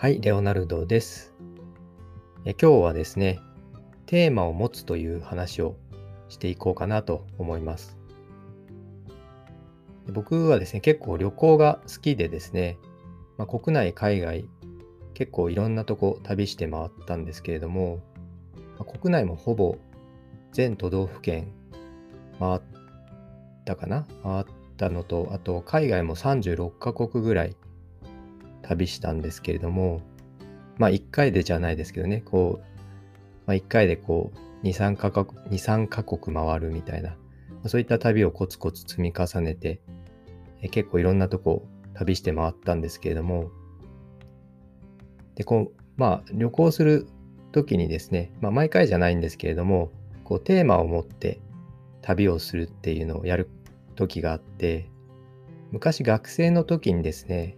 はい、レオナルドです。え今日はですね、テーマを持つという話をしていこうかなと思います。僕はですね、結構旅行が好きでですね、まあ、国内、海外、結構いろんなとこ旅して回ったんですけれども、まあ、国内もほぼ全都道府県回ったかな？回ったのと、あと海外も36カ国ぐらい旅したんですけれども、まあ1回でじゃないですけどね、こう、まあ、1回でこう2、3カ国、2、3カ国回るみたいな、そういった旅をコツコツ積み重ねて、え結構いろんなとこ旅して回ったんですけれども、で、こう、まあ旅行する時にですね、まあ毎回じゃないんですけれども、こうテーマを持って旅をするっていうのをやる時があって、昔学生の時にですね、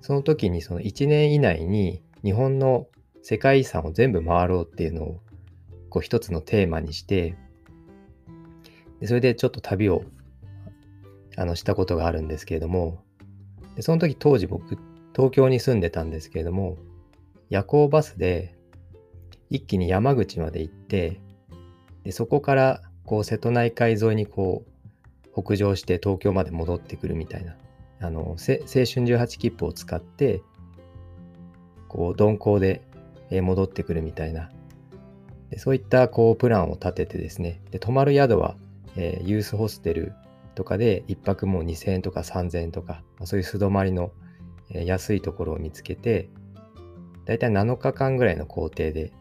その時にその1年以内に日本の世界遺産を全部回ろうっていうのをこう一つのテーマにしてでそれでちょっと旅をあのしたことがあるんですけれどもでその時当時僕東京に住んでたんですけれども夜行バスで一気に山口まで行ってでそこからこう瀬戸内海沿いにこう北上して東京まで戻ってくるみたいなあの青春18切符を使ってこう鈍行で戻ってくるみたいな。でそういったこうプランを立ててですね。で泊まる宿は、えー、ユースホステルとかで1泊もう2000円とか3000円とか、まあ、そういう素泊まりの、えー、安いところを見つけてだいたい7日間ぐらいの行程で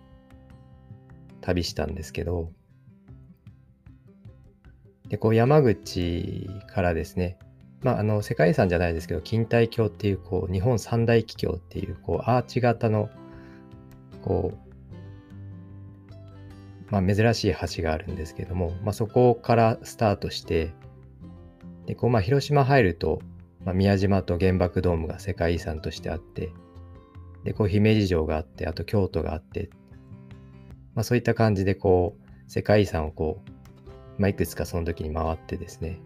旅したんですけどでこう山口からですねまあ、あの世界遺産じゃないですけど錦帯橋っていうこう日本三大奇橋っていうこうアーチ型のこう、まあ、珍しい橋があるんですけども、まあ、そこからスタートしてでこうまあ広島入ると、まあ、宮島と原爆ドームが世界遺産としてあってでこう姫路城があってあと京都があって、まあ、そういった感じでこう世界遺産をこう、まあ、いくつかその時に回ってですね。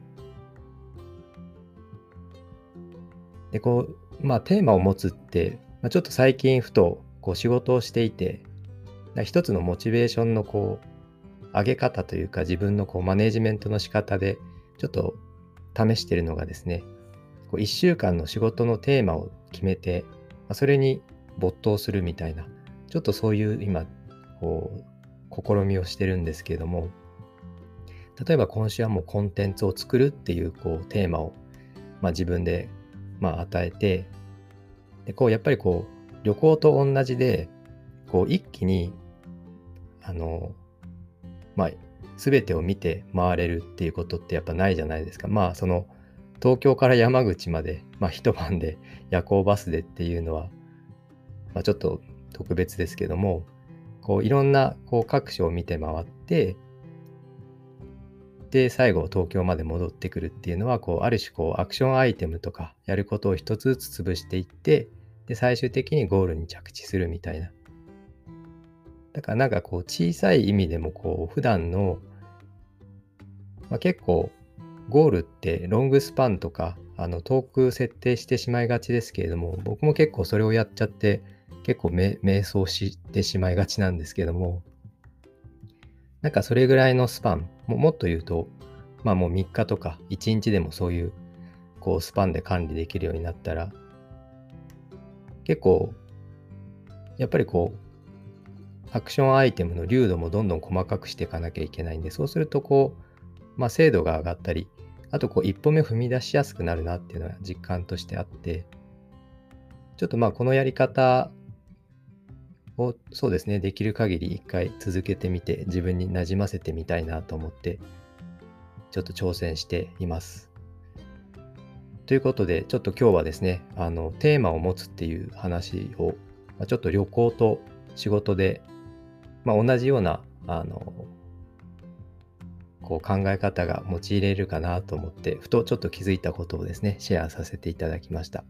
で、こう、まあ、テーマを持つって、まあ、ちょっと最近ふとこう仕事をしていて、一つのモチベーションのこう、上げ方というか、自分のこうマネジメントの仕方で、ちょっと試してるのがですね、こう1週間の仕事のテーマを決めて、まあ、それに没頭するみたいな、ちょっとそういう今、こう、試みをしてるんですけれども、例えば今週はもうコンテンツを作るっていうこうテーマを、まあ、自分でまあ、与えて、で、こう、やっぱりこう、旅行と同じで、こう、一気に、あの、まあ、全てを見て回れるっていうことってやっぱないじゃないですか。まあ、その、東京から山口まで、まあ、一晩で夜行バスでっていうのは、まあ、ちょっと特別ですけども、こう、いろんな、こう、各所を見て回って、で最後東京まで戻ってくるっていうのはこうある種こうアクションアイテムとかやることを一つずつ潰していってで最終的にゴールに着地するみたいな。だからなんかこう小さい意味でもこう普段の、まあ、結構ゴールってロングスパンとかあの遠く設定してしまいがちですけれども僕も結構それをやっちゃって結構迷走してしまいがちなんですけどもなんかそれぐらいのスパン、ももっと言うと、まあもう3日とか1日でもそういうこうスパンで管理できるようになったら、結構、やっぱりこう、アクションアイテムの流度もどんどん細かくしていかなきゃいけないんで、そうするとこう、まあ精度が上がったり、あとこう一歩目踏み出しやすくなるなっていうのは実感としてあって、ちょっとまあこのやり方をそうですね、できる限り一回続けてみて、自分になじませてみたいなと思って、ちょっと挑戦しています。ということで、ちょっと今日はですね、あの、テーマを持つっていう話を、ま、ちょっと旅行と仕事で、まあ、同じような、あの、こう考え方が用いれるかなと思って、ふとちょっと気づいたことをですね、シェアさせていただきました。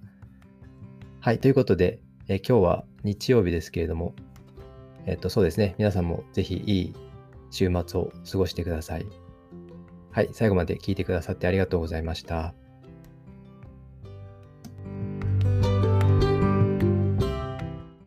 はい、ということで、え今日は日曜日ですけれども、えっと、そうですね。皆さんもぜひいい週末を過ごしてください。はい。最後まで聞いてくださってありがとうございました。